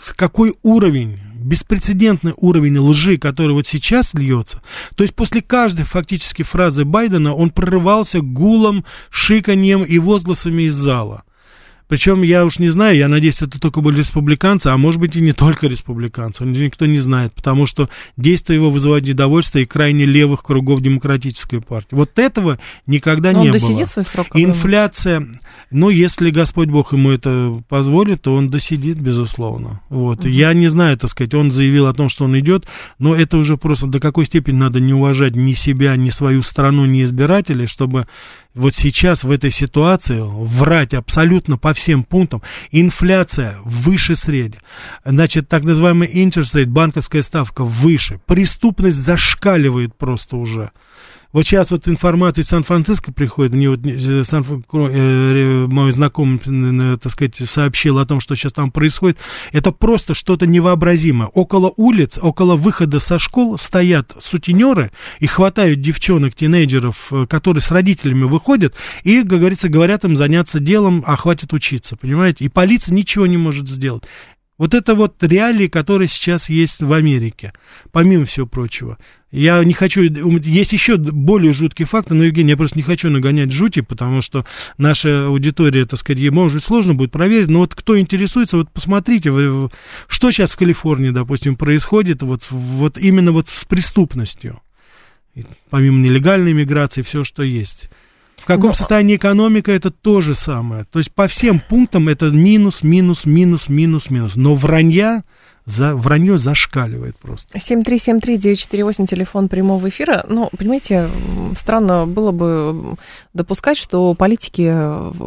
Speaker 2: с какой уровень беспрецедентный уровень лжи, который вот сейчас льется, то есть после каждой фактически фразы Байдена он прорывался гулом, шиканьем и возгласами из зала. Причем я уж не знаю, я надеюсь, это только были республиканцы, а может быть и не только республиканцы, никто не знает, потому что действия его вызывают недовольство и крайне левых кругов демократической партии. Вот этого никогда Но не он было.
Speaker 1: свой срок?
Speaker 2: Инфляция, ну, если Господь Бог ему это позволит, то он досидит, безусловно. Вот. Угу. Я не знаю, так сказать, он заявил о том, что он идет, но это уже просто до какой степени надо не уважать ни себя, ни свою страну, ни избирателей, чтобы вот сейчас в этой ситуации врать абсолютно по всем пунктам. Инфляция выше средней. Значит, так называемый interest rate, банковская ставка выше. Преступность зашкаливает просто уже. Вот сейчас вот информация из Сан-Франциско приходит, мне вот Сан э, мой знакомый, так сказать, сообщил о том, что сейчас там происходит. Это просто что-то невообразимое. Около улиц, около выхода со школ стоят сутенеры и хватают девчонок, тинейджеров, э, которые с родителями выходят, и, как говорится, говорят им заняться делом, а хватит учиться, понимаете? И полиция ничего не может сделать. Вот это вот реалии, которые сейчас есть в Америке, помимо всего прочего. Я не хочу... Есть еще более жуткие факты, но, Евгений, я просто не хочу нагонять жути, потому что наша аудитория, так сказать, может быть, сложно будет проверить, но вот кто интересуется, вот посмотрите, что сейчас в Калифорнии, допустим, происходит вот, вот именно вот с преступностью, помимо нелегальной миграции, все, что есть. В каком Но... состоянии экономика, это то же самое. То есть по всем пунктам это минус, минус, минус, минус, минус. Но вранья, за, вранье зашкаливает просто.
Speaker 1: 7373948, телефон прямого эфира. Ну, понимаете, странно было бы допускать, что политики,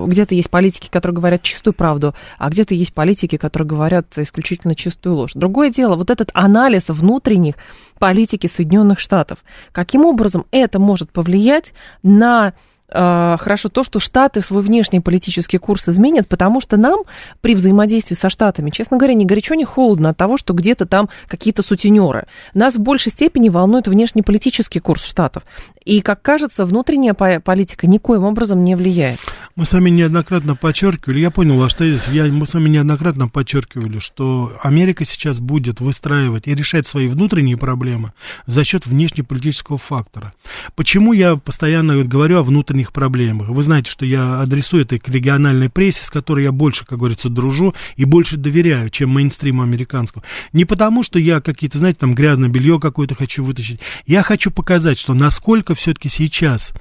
Speaker 1: где-то есть политики, которые говорят чистую правду, а где-то есть политики, которые говорят исключительно чистую ложь. Другое дело, вот этот анализ внутренних политики Соединенных Штатов, каким образом это может повлиять на хорошо то, что Штаты свой внешний политический курс изменят, потому что нам при взаимодействии со Штатами, честно говоря, ни горячо, ни холодно от того, что где-то там какие-то сутенеры. Нас в большей степени волнует внешний политический курс Штатов. И, как кажется, внутренняя политика никоим образом не влияет.
Speaker 2: Мы с вами неоднократно подчеркивали, я понял ваш тезис, я, мы с вами неоднократно подчеркивали, что Америка сейчас будет выстраивать и решать свои внутренние проблемы за счет внешнеполитического фактора. Почему я постоянно говорю о внутренних проблемах? Вы знаете, что я адресую это к региональной прессе, с которой я больше, как говорится, дружу и больше доверяю, чем мейнстриму американскому. Не потому, что я какие-то, знаете, там грязное белье какое-то хочу вытащить. Я хочу показать, что насколько все-таки сейчас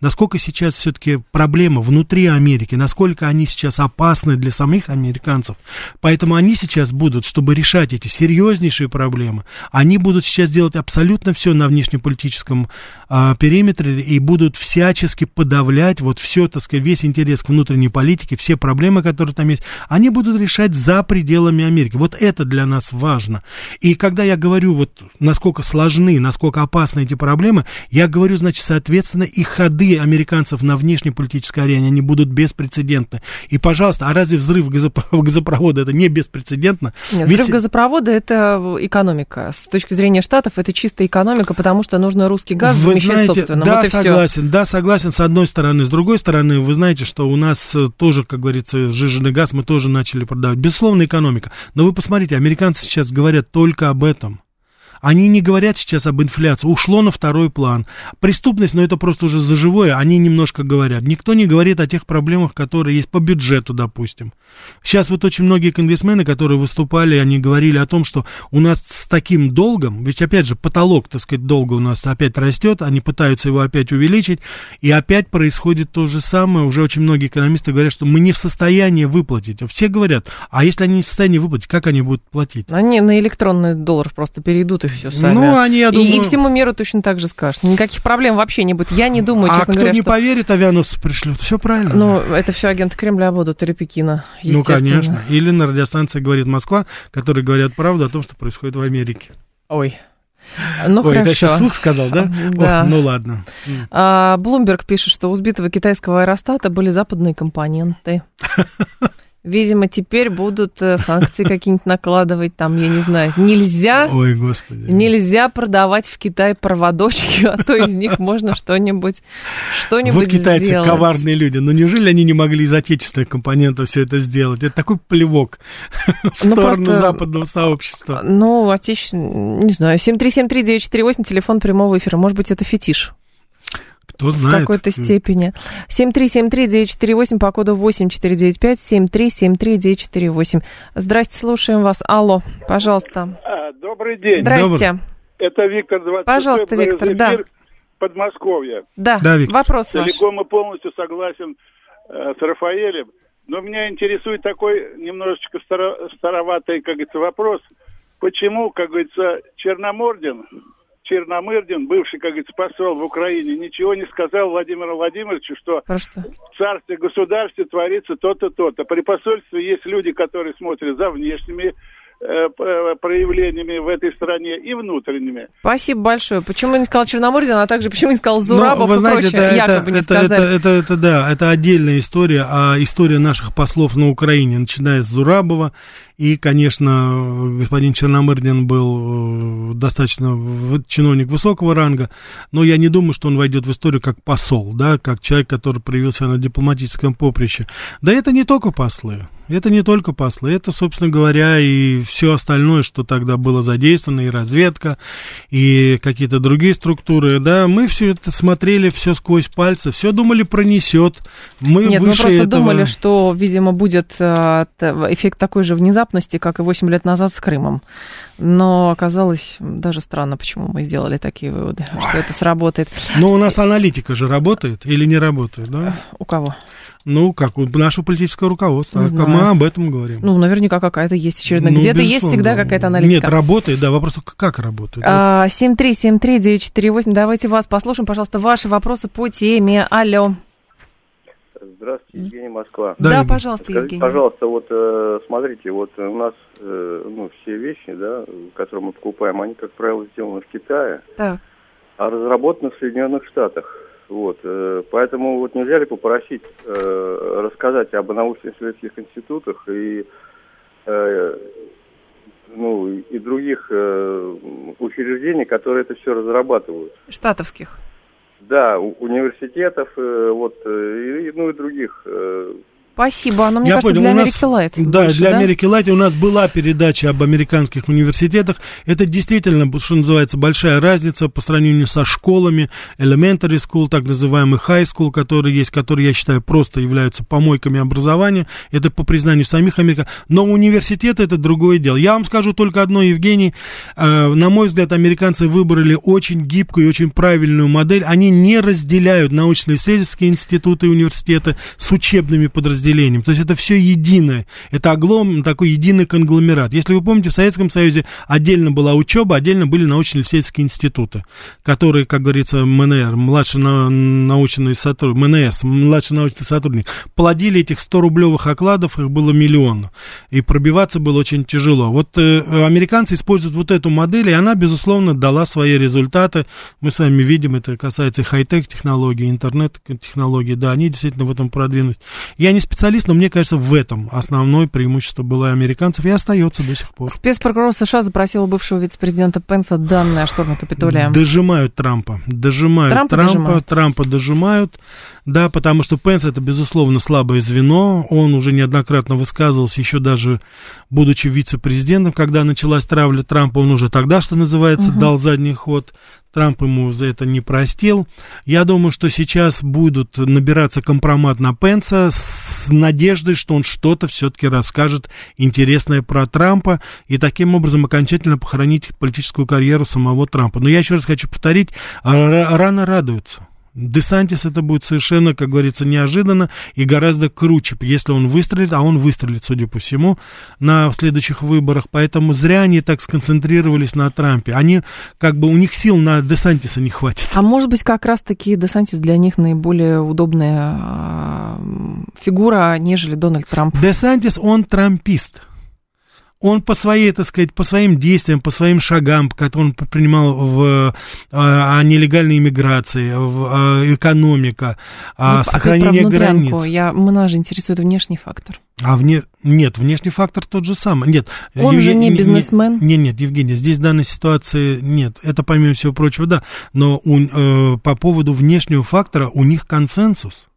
Speaker 2: насколько сейчас все-таки проблема внутри Америки, насколько они сейчас опасны для самих американцев. Поэтому они сейчас будут, чтобы решать эти серьезнейшие проблемы, они будут сейчас делать абсолютно все на внешнеполитическом а, периметре и будут всячески подавлять вот все, так сказать, весь интерес к внутренней политике, все проблемы, которые там есть, они будут решать за пределами Америки. Вот это для нас важно. И когда я говорю, вот насколько сложны, насколько опасны эти проблемы, я говорю, значит, соответственно, их ходы американцев на внешнеполитической арене, они будут беспрецедентны. И, пожалуйста, а разве взрыв газопровода это не беспрецедентно?
Speaker 1: Нет, Ведь... взрыв газопровода это экономика. С точки зрения Штатов это чистая экономика, потому что нужно русский газ
Speaker 2: вы замещать знаете, собственно. Да, вот согласен, все. да, согласен с одной стороны. С другой стороны, вы знаете, что у нас э, тоже, как говорится, сжиженный газ мы тоже начали продавать. Безусловно, экономика. Но вы посмотрите, американцы сейчас говорят только об этом. Они не говорят сейчас об инфляции, ушло на второй план. Преступность, но это просто уже за живое, они немножко говорят. Никто не говорит о тех проблемах, которые есть по бюджету, допустим. Сейчас вот очень многие конгрессмены, которые выступали, они говорили о том, что у нас с таким долгом, ведь опять же потолок, так сказать, долга у нас опять растет, они пытаются его опять увеличить, и опять происходит то же самое. Уже очень многие экономисты говорят, что мы не в состоянии выплатить. Все говорят, а если они не в состоянии выплатить, как они будут платить?
Speaker 1: Они на электронный доллар просто перейдут и все сами.
Speaker 2: Ну, они, я думаю...
Speaker 1: И, и всему миру точно так же скажут. Никаких проблем вообще не будет. Я не думаю,
Speaker 2: а
Speaker 1: честно
Speaker 2: кто
Speaker 1: говоря,
Speaker 2: не
Speaker 1: что...
Speaker 2: поверит, авианосцы пришлют. Все правильно.
Speaker 1: Ну, это все агенты Кремля будут или Пекина,
Speaker 2: Ну, конечно. Или на радиостанции «Говорит Москва», которые говорят правду о том, что происходит в Америке.
Speaker 1: Ой, ну,
Speaker 2: Ой,
Speaker 1: хорошо.
Speaker 2: это я сейчас слух сказал, да?
Speaker 1: Да.
Speaker 2: О, ну, ладно.
Speaker 1: А, Блумберг пишет, что у сбитого китайского аэростата были западные компоненты. Видимо, теперь будут э, санкции какие-нибудь накладывать, там, я не знаю, нельзя,
Speaker 2: Ой, господи.
Speaker 1: нельзя продавать в Китае проводочки, а то из них можно что-нибудь, что-нибудь
Speaker 2: Вот китайцы
Speaker 1: сделать.
Speaker 2: коварные люди, но неужели они не могли из отечественных компонентов все это сделать? Это такой плевок в
Speaker 1: Ну,
Speaker 2: сторону
Speaker 1: просто-
Speaker 2: западного сообщества.
Speaker 1: Ну, отечественно, не знаю, 7373948, телефон прямого эфира, может быть, это фетиш
Speaker 2: Кто
Speaker 1: в
Speaker 2: знает.
Speaker 1: какой-то степени. 7373948 по коду 8495, 7373948. Здрасте, слушаем вас. Алло, пожалуйста.
Speaker 5: А, Добрый день.
Speaker 1: Здрасте.
Speaker 5: Это Виктор 26
Speaker 1: Пожалуйста, Виктор,
Speaker 5: эфир,
Speaker 1: да.
Speaker 5: Подмосковье.
Speaker 1: Да,
Speaker 2: Да, Виктор.
Speaker 1: вопрос ваш.
Speaker 5: Целиком и полностью согласен э, с Рафаэлем. Но меня интересует такой немножечко старо- староватый, как говорится, вопрос. Почему, как говорится, Черномордин, Черномырдин, бывший, как говорится, посол в Украине, ничего не сказал Владимиру Владимировичу, что
Speaker 1: Про что?
Speaker 5: в царстве, государстве творится то-то, то-то. При посольстве есть люди, которые смотрят за внешними проявлениями в этой стране и внутренними.
Speaker 1: Спасибо большое. Почему не сказал Черномордин, а также почему не сказал Зурабов
Speaker 2: ну, вы знаете,
Speaker 1: и прочее,
Speaker 2: это,
Speaker 1: якобы
Speaker 2: это,
Speaker 1: не
Speaker 2: это,
Speaker 1: сказали.
Speaker 2: Это, это, это, да, это отдельная история, а история наших послов на Украине, начиная с Зурабова, и, конечно, господин Черномырдин был э, достаточно чиновник высокого ранга, но я не думаю, что он войдет в историю как посол, да, как человек, который проявился на дипломатическом поприще. Да это не только послы. Это не только послы, это, собственно говоря, и все остальное, что тогда было задействовано, и разведка, и какие-то другие структуры, да, мы все это смотрели, все сквозь пальцы, все думали пронесет. Мы
Speaker 1: Нет,
Speaker 2: выше
Speaker 1: мы просто
Speaker 2: этого...
Speaker 1: думали, что, видимо, будет э, эффект такой же внезапности, как и 8 лет назад с Крымом. Но оказалось даже странно, почему мы сделали такие выводы, Ой. что это сработает.
Speaker 2: Но у нас аналитика же работает или не работает, да?
Speaker 1: У кого?
Speaker 2: Ну, как у нашего политического руководства. Не знаю. Мы об этом говорим.
Speaker 1: Ну, наверняка какая-то есть очередная. Ну, Где-то есть всегда какая-то аналитика.
Speaker 2: Нет, работает, да. Вопрос только как работает.
Speaker 1: А, 7373948. Давайте вас послушаем, пожалуйста, ваши вопросы по теме. Алло.
Speaker 6: Здравствуйте, Евгений Москва.
Speaker 1: Да, да пожалуйста,
Speaker 6: Скажите,
Speaker 1: Евгений.
Speaker 6: пожалуйста, вот э, смотрите, вот у нас э, ну, все вещи, да, которые мы покупаем, они, как правило, сделаны в Китае,
Speaker 1: так.
Speaker 6: а разработаны в Соединенных Штатах. Вот, э, поэтому вот нельзя ли попросить э, рассказать об научно-исследовательских институтах и э, ну, и других э, учреждений, которые это все разрабатывают.
Speaker 1: Штатовских.
Speaker 6: Да, университетов, э, вот, э, и, ну и других э,
Speaker 1: Спасибо. Но мне Я кажется, понял. для Америки Light.
Speaker 2: Да, больше, для да? Америки Лайт у нас была передача об американских университетах. Это действительно, что называется, большая разница по сравнению со школами, elementary school, так называемый high school, которые есть, которые, я считаю, просто являются помойками образования. Это по признанию самих американцев. Но университеты это другое дело. Я вам скажу только одно, Евгений. Э, на мой взгляд, американцы выбрали очень гибкую и очень правильную модель. Они не разделяют научно-исследовательские институты и университеты с учебными подразделениями подразделениям. То есть это все единое. Это оглом, такой единый конгломерат. Если вы помните, в Советском Союзе отдельно была учеба, отдельно были научно-исследовательские институты, которые, как говорится, МНР, младший научный сотрудник, МНС, младший научный сотрудник, плодили этих 100-рублевых окладов, их было миллион. И пробиваться было очень тяжело. Вот э, американцы используют вот эту модель, и она, безусловно, дала свои результаты. Мы с вами видим, это касается хай-тек технологий, интернет-технологий, да, они действительно в этом продвинулись. Я не специалист, но мне кажется, в этом основное преимущество было американцев и остается до сих пор.
Speaker 1: Спецпрокурор США запросил бывшего вице-президента Пенса данные о шторме Капитолия.
Speaker 2: Дожимают Трампа. Дожимают Трампа, Трампа, дожимают. Трампа дожимают. Да, потому что Пенс это, безусловно, слабое звено. Он уже неоднократно высказывался, еще даже будучи вице-президентом, когда началась травля Трампа, он уже тогда, что называется, угу. дал задний ход. Трамп ему за это не простил. Я думаю, что сейчас будут набираться компромат на Пенса с надеждой, что он что-то все-таки расскажет интересное про Трампа и таким образом окончательно похоронить политическую карьеру самого Трампа. Но я еще раз хочу повторить, рано радуются. Десантис это будет совершенно, как говорится, неожиданно и гораздо круче, если он выстрелит, а он выстрелит, судя по всему, на следующих выборах. Поэтому зря они так сконцентрировались на Трампе. Они, как бы, у них сил на Десантиса не хватит.
Speaker 1: А может быть, как раз-таки Десантис для них наиболее удобная а, фигура, нежели Дональд Трамп?
Speaker 2: Десантис, он трампист он по своей, так сказать, по своим действиям, по своим шагам, которые он предпринимал в а, о нелегальной иммиграции, в а, экономика,
Speaker 1: ну, сохранение а границ. Я, нас же интересует внешний фактор.
Speaker 2: А вне... нет, внешний фактор тот же самый. Нет.
Speaker 1: Он Ев... же не бизнесмен.
Speaker 2: Нет, нет, Евгений, здесь в данной ситуации нет. Это помимо всего прочего, да. Но у, э, по поводу внешнего фактора у них консенсус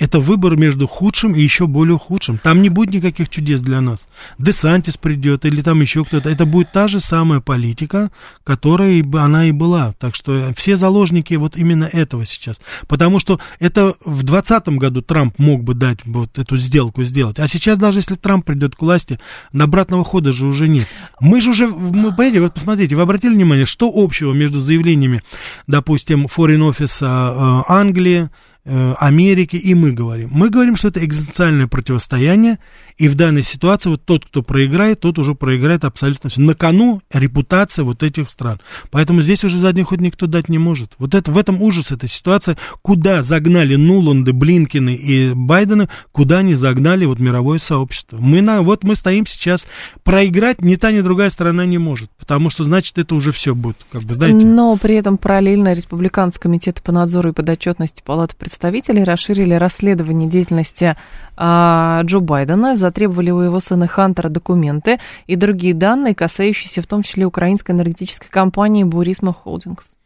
Speaker 2: это выбор между худшим и еще более худшим. Там не будет никаких чудес для нас. Десантис придет или там еще кто-то. Это будет та же самая политика, которая она и была. Так что все заложники вот именно этого сейчас. Потому что это в 2020 году Трамп мог бы дать вот эту сделку сделать. А сейчас даже если Трамп придет к власти, на обратного хода же уже нет. Мы же уже, мы, понимаете, вот посмотрите, вы обратили внимание, что общего между заявлениями, допустим, Foreign Office а, Англии, Э, Америки, и мы говорим. Мы говорим, что это экзистенциальное противостояние, и в данной ситуации вот тот, кто проиграет, тот уже проиграет абсолютно все. На кону репутация вот этих стран. Поэтому здесь уже задний ход никто дать не может. Вот это, в этом ужас этой ситуации, куда загнали Нуланды, Блинкины и Байдена, куда они загнали вот мировое сообщество. Мы на, вот мы стоим сейчас, проиграть ни та, ни другая сторона не может, потому что, значит, это уже все будет, как бы, знаете.
Speaker 1: Но при этом параллельно Республиканский комитет по надзору и подотчетности Палаты представителей расширили расследование деятельности а, Джо Байдена, затребовали у его сына Хантера документы и другие данные, касающиеся в том числе украинской энергетической компании Бурисма Холдингс.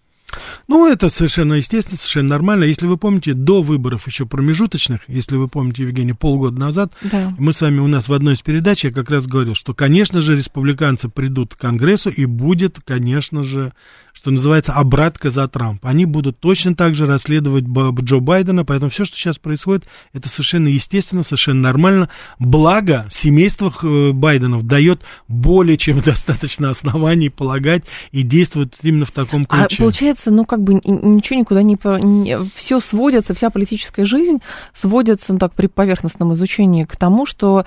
Speaker 2: Ну, это совершенно естественно, совершенно нормально. Если вы помните, до выборов еще промежуточных, если вы помните, Евгений, полгода назад, да. мы с вами у нас в одной из передач, я как раз говорил, что, конечно же, республиканцы придут к Конгрессу и будет, конечно же, что называется, обратка за Трамп. Они будут точно так же расследовать Джо Байдена, поэтому все, что сейчас происходит, это совершенно естественно, совершенно нормально. Благо, семейство э, Байденов дает более чем достаточно оснований полагать и действует именно в таком ключе.
Speaker 1: А получается, ну, как бы ничего никуда не... не все сводится, вся политическая жизнь сводится, ну, так, при поверхностном изучении к тому, что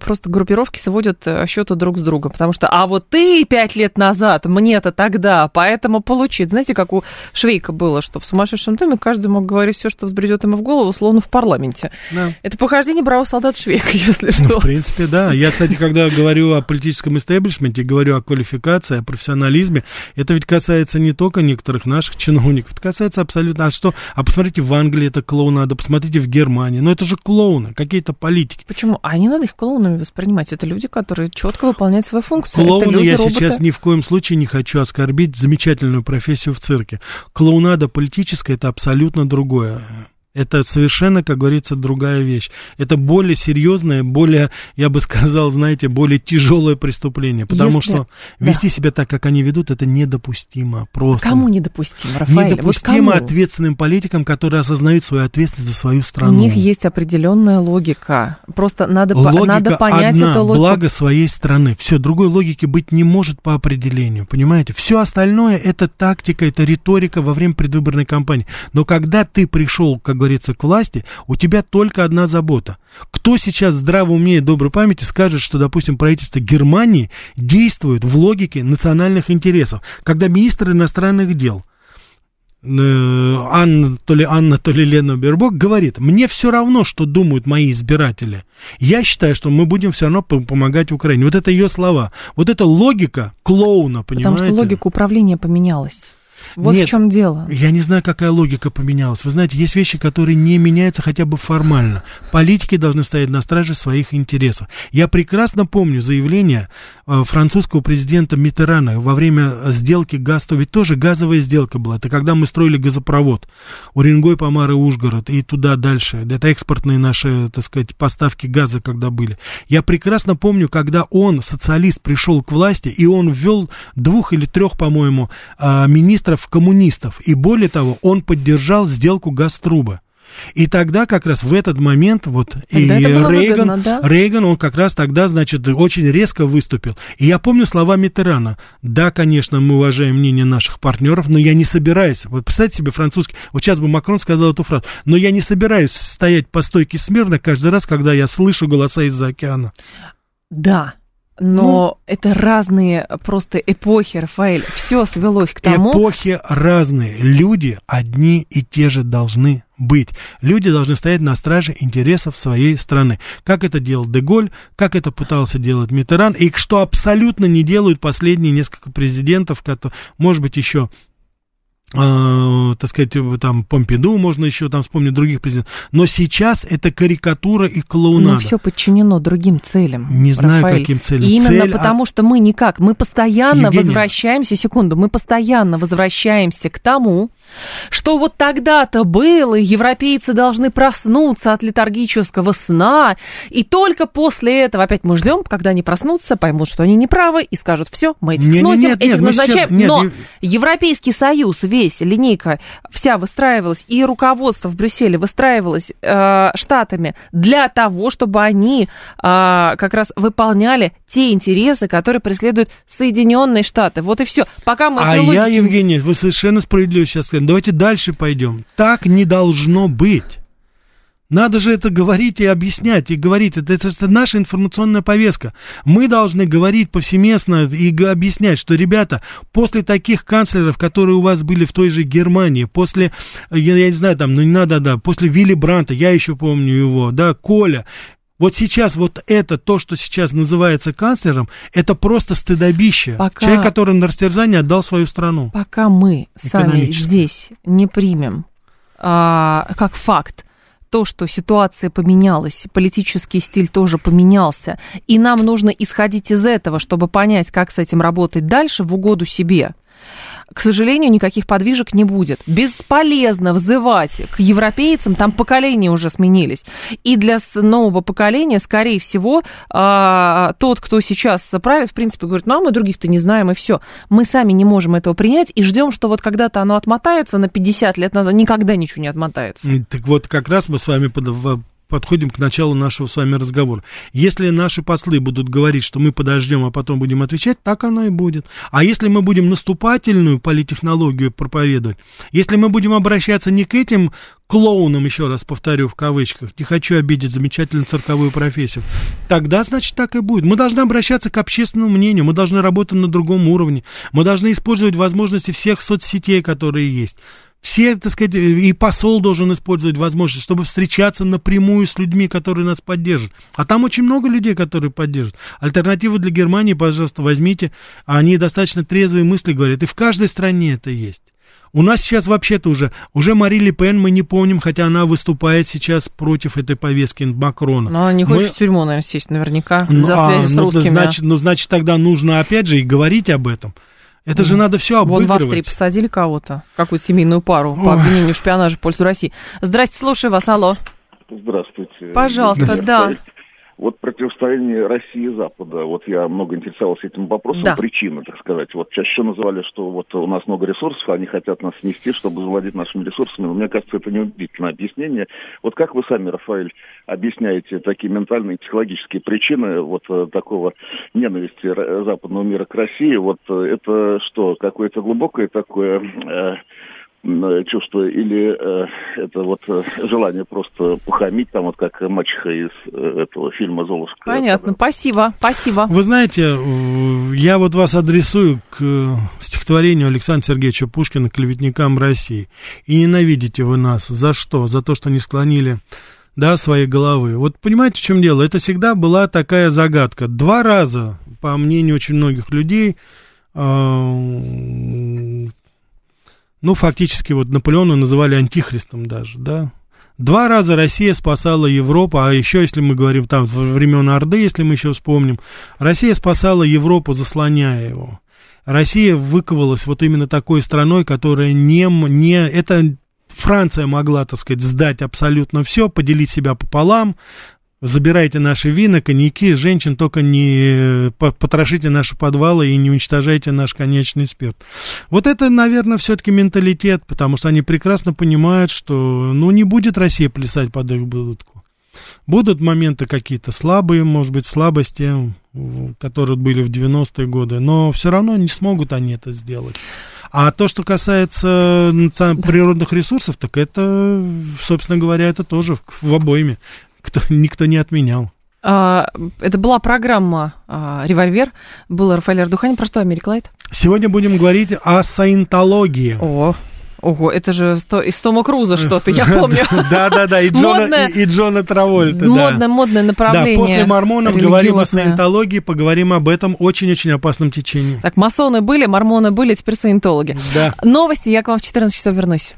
Speaker 1: просто группировки сводят э, счеты друг с другом, потому что, а вот ты пять лет назад, мне-то тогда, поэтому получит. Знаете, как у Швейка было, что в сумасшедшем доме каждый мог говорить все, что взбредет ему в голову, словно в парламенте. Да. Это похождение бравого солдат Швейка, если ну, что.
Speaker 2: Ну, в принципе, да. Я, кстати, когда говорю о политическом истеблишменте, говорю о квалификации, о профессионализме, это ведь касается не только некоторых наших чиновников, это касается абсолютно... А что? А посмотрите, в Англии это клоунада, посмотрите в Германии. Но это же клоуны, какие-то политики.
Speaker 1: Почему? А не надо их клоунами воспринимать. Это люди, которые четко выполняют свою функцию.
Speaker 2: Клоуны люди, я роботы. сейчас ни в коем случае не хочу оскорбить замечательную профессию в цирке. Клоунада политическая – это абсолютно другое. Это совершенно, как говорится, другая вещь. Это более серьезное, более, я бы сказал, знаете, более тяжелое преступление. Потому Если... что вести да. себя так, как они ведут, это недопустимо. Просто.
Speaker 1: Кому недопустимо, Рафаэль?
Speaker 2: Недопустимо вот ответственным политикам, которые осознают свою ответственность за свою страну.
Speaker 1: У них есть определенная логика. Просто надо,
Speaker 2: логика
Speaker 1: надо понять
Speaker 2: одна,
Speaker 1: эту
Speaker 2: логику. благо своей страны. Все, другой логики быть не может по определению. Понимаете? Все остальное это тактика, это риторика во время предвыборной кампании. Но когда ты пришел, как говорится, к власти, у тебя только одна забота. Кто сейчас здраво умеет доброй памяти скажет, что, допустим, правительство Германии действует в логике национальных интересов, когда министр иностранных дел э, Анна, то ли Анна, то ли Лена Бербок говорит, мне все равно, что думают мои избиратели. Я считаю, что мы будем все равно помогать Украине. Вот это ее слова. Вот это логика клоуна, понимаете?
Speaker 1: Потому что логика управления поменялась. Вот Нет, в чем дело.
Speaker 2: Я не знаю, какая логика поменялась. Вы знаете, есть вещи, которые не меняются хотя бы формально. Политики должны стоять на страже своих интересов. Я прекрасно помню заявление э, французского президента Митерана во время сделки ГАЗ, ведь тоже газовая сделка была. Это когда мы строили газопровод Уренгой, Помар и Ужгород и туда дальше. Это экспортные наши, так сказать, поставки газа, когда были. Я прекрасно помню, когда он, социалист, пришел к власти, и он ввел двух или трех, по-моему, э, министров коммунистов. И более того, он поддержал сделку Газтруба. И тогда как раз в этот момент вот тогда и Рейган, выгодно, да? Рейган, он как раз тогда, значит, очень резко выступил. И я помню слова Митерана. Да, конечно, мы уважаем мнение наших партнеров, но я не собираюсь. Вот представьте себе французский. Вот сейчас бы Макрон сказал эту фразу. Но я не собираюсь стоять по стойке смирно каждый раз, когда я слышу голоса из-за океана.
Speaker 1: Да, но ну, это разные просто эпохи, Рафаэль. Все свелось к тому...
Speaker 2: Эпохи разные. Люди одни и те же должны быть. Люди должны стоять на страже интересов своей страны. Как это делал Деголь, как это пытался делать Митеран, и что абсолютно не делают последние несколько президентов, которые, может быть, еще э, так сказать, там Помпиду, можно еще там вспомнить других президентов. Но сейчас это карикатура и клоунада.
Speaker 1: Но все подчинено другим целям.
Speaker 2: Не знаю, Рафаэль. каким целям.
Speaker 1: И именно Цель, потому, а... что мы никак, мы постоянно Евгения. возвращаемся, секунду, мы постоянно возвращаемся к тому, что вот тогда-то было, европейцы должны проснуться от летаргического сна, и только после этого опять мы ждем, когда они проснутся, поймут, что они неправы, и скажут, все, мы этих не, сносим, не, нет, этих нет, назначаем. Сейчас, нет, Но Европейский Союз, весь здесь линейка вся выстраивалась, и руководство в Брюсселе выстраивалось э, штатами для того, чтобы они э, как раз выполняли те интересы, которые преследуют Соединенные Штаты. Вот и все. Пока мы
Speaker 2: а я, Евгений, вы совершенно справедливо сейчас сказали. Давайте дальше пойдем. Так не должно быть. Надо же это говорить и объяснять, и говорить. Это, это, это наша информационная повестка. Мы должны говорить повсеместно и объяснять, что, ребята, после таких канцлеров, которые у вас были в той же Германии, после, я, я не знаю, там, ну не надо, да, после Вилли Бранта, я еще помню его, да, Коля, вот сейчас вот это, то, что сейчас называется канцлером, это просто стыдобище. Пока, Человек, который на растерзание отдал свою страну.
Speaker 1: Пока мы сами здесь не примем а, как факт то, что ситуация поменялась, политический стиль тоже поменялся, и нам нужно исходить из этого, чтобы понять, как с этим работать дальше в угоду себе к сожалению, никаких подвижек не будет. Бесполезно взывать к европейцам, там поколения уже сменились. И для нового поколения, скорее всего, а, тот, кто сейчас правит, в принципе, говорит, ну, а мы других-то не знаем, и все. Мы сами не можем этого принять и ждем, что вот когда-то оно отмотается на 50 лет назад, никогда ничего не отмотается.
Speaker 2: Так вот, как раз мы с вами подходим к началу нашего с вами разговора. Если наши послы будут говорить, что мы подождем, а потом будем отвечать, так оно и будет. А если мы будем наступательную политтехнологию проповедовать, если мы будем обращаться не к этим клоунам, еще раз повторю в кавычках, не хочу обидеть замечательную цирковую профессию, тогда, значит, так и будет. Мы должны обращаться к общественному мнению, мы должны работать на другом уровне, мы должны использовать возможности всех соцсетей, которые есть все, так сказать, и посол должен использовать возможность, чтобы встречаться напрямую с людьми, которые нас поддержат. А там очень много людей, которые поддержат. Альтернативы для Германии, пожалуйста, возьмите. Они достаточно трезвые мысли говорят. И в каждой стране это есть. У нас сейчас вообще-то уже, уже Мари Ле Пен мы не помним, хотя она выступает сейчас против этой повестки Макрона.
Speaker 1: Но она не хочет мы... в тюрьму, наверное, сесть наверняка ну, за связи а, с ну, русскими.
Speaker 2: Значит, ну, значит, тогда нужно опять же и говорить об этом. Это же надо все обыгрывать.
Speaker 1: Вон в Австрии посадили кого-то, какую-то семейную пару по обвинению в шпионаже в пользу России. Здрасте, слушаю вас, алло.
Speaker 7: Здравствуйте.
Speaker 1: Пожалуйста, да.
Speaker 7: Вот противостояние России и Запада, вот я много интересовался этим вопросом, да. причины, так сказать. Вот чаще называли, что вот у нас много ресурсов, они хотят нас снести, чтобы завладеть нашими ресурсами. Но мне кажется, это неубедительное объяснение. Вот как вы сами, Рафаэль, объясняете такие ментальные и психологические причины вот э, такого ненависти западного мира к России? Вот э, это что, какое-то глубокое такое... Э, чувство или э, это вот э, желание просто похамить, там вот как мачеха из э, этого фильма «Золушка».
Speaker 1: Понятно, спасибо, спасибо.
Speaker 2: Вы знаете, я вот вас адресую к стихотворению Александра Сергеевича Пушкина «Клеветникам России». И ненавидите вы нас. За что? За то, что не склонили да, своей головы. Вот понимаете, в чем дело? Это всегда была такая загадка. Два раза, по мнению очень многих людей, ну, фактически вот Наполеона называли антихристом даже, да. Два раза Россия спасала Европу, а еще, если мы говорим там во времен Орды, если мы еще вспомним, Россия спасала Европу, заслоняя его. Россия выковалась вот именно такой страной, которая не, не это Франция могла, так сказать, сдать абсолютно все, поделить себя пополам, забирайте наши вина, коньяки, женщин, только не э, потрошите наши подвалы и не уничтожайте наш конечный спирт. Вот это, наверное, все-таки менталитет, потому что они прекрасно понимают, что, ну, не будет Россия плясать под их будку. Будут моменты какие-то слабые, может быть, слабости, которые были в 90-е годы, но все равно не смогут они это сделать. А то, что касается природных ресурсов, так это, собственно говоря, это тоже в обойме кто, никто не отменял.
Speaker 1: А, это была программа а, «Револьвер». Был Рафаэль Ардуханин. Про что Америк Лайт?
Speaker 2: Сегодня будем говорить о саентологии.
Speaker 1: О, Ого, это же из Тома Круза что-то, я помню.
Speaker 2: Да-да-да, и Джона, и, и Джона Травольта.
Speaker 1: Модное, модное направление.
Speaker 2: Да, после мормонов говорим о саентологии, поговорим об этом очень-очень опасном течении.
Speaker 1: Так, масоны были, мормоны были, теперь саентологи. Да. Новости, я к вам в 14 часов вернусь.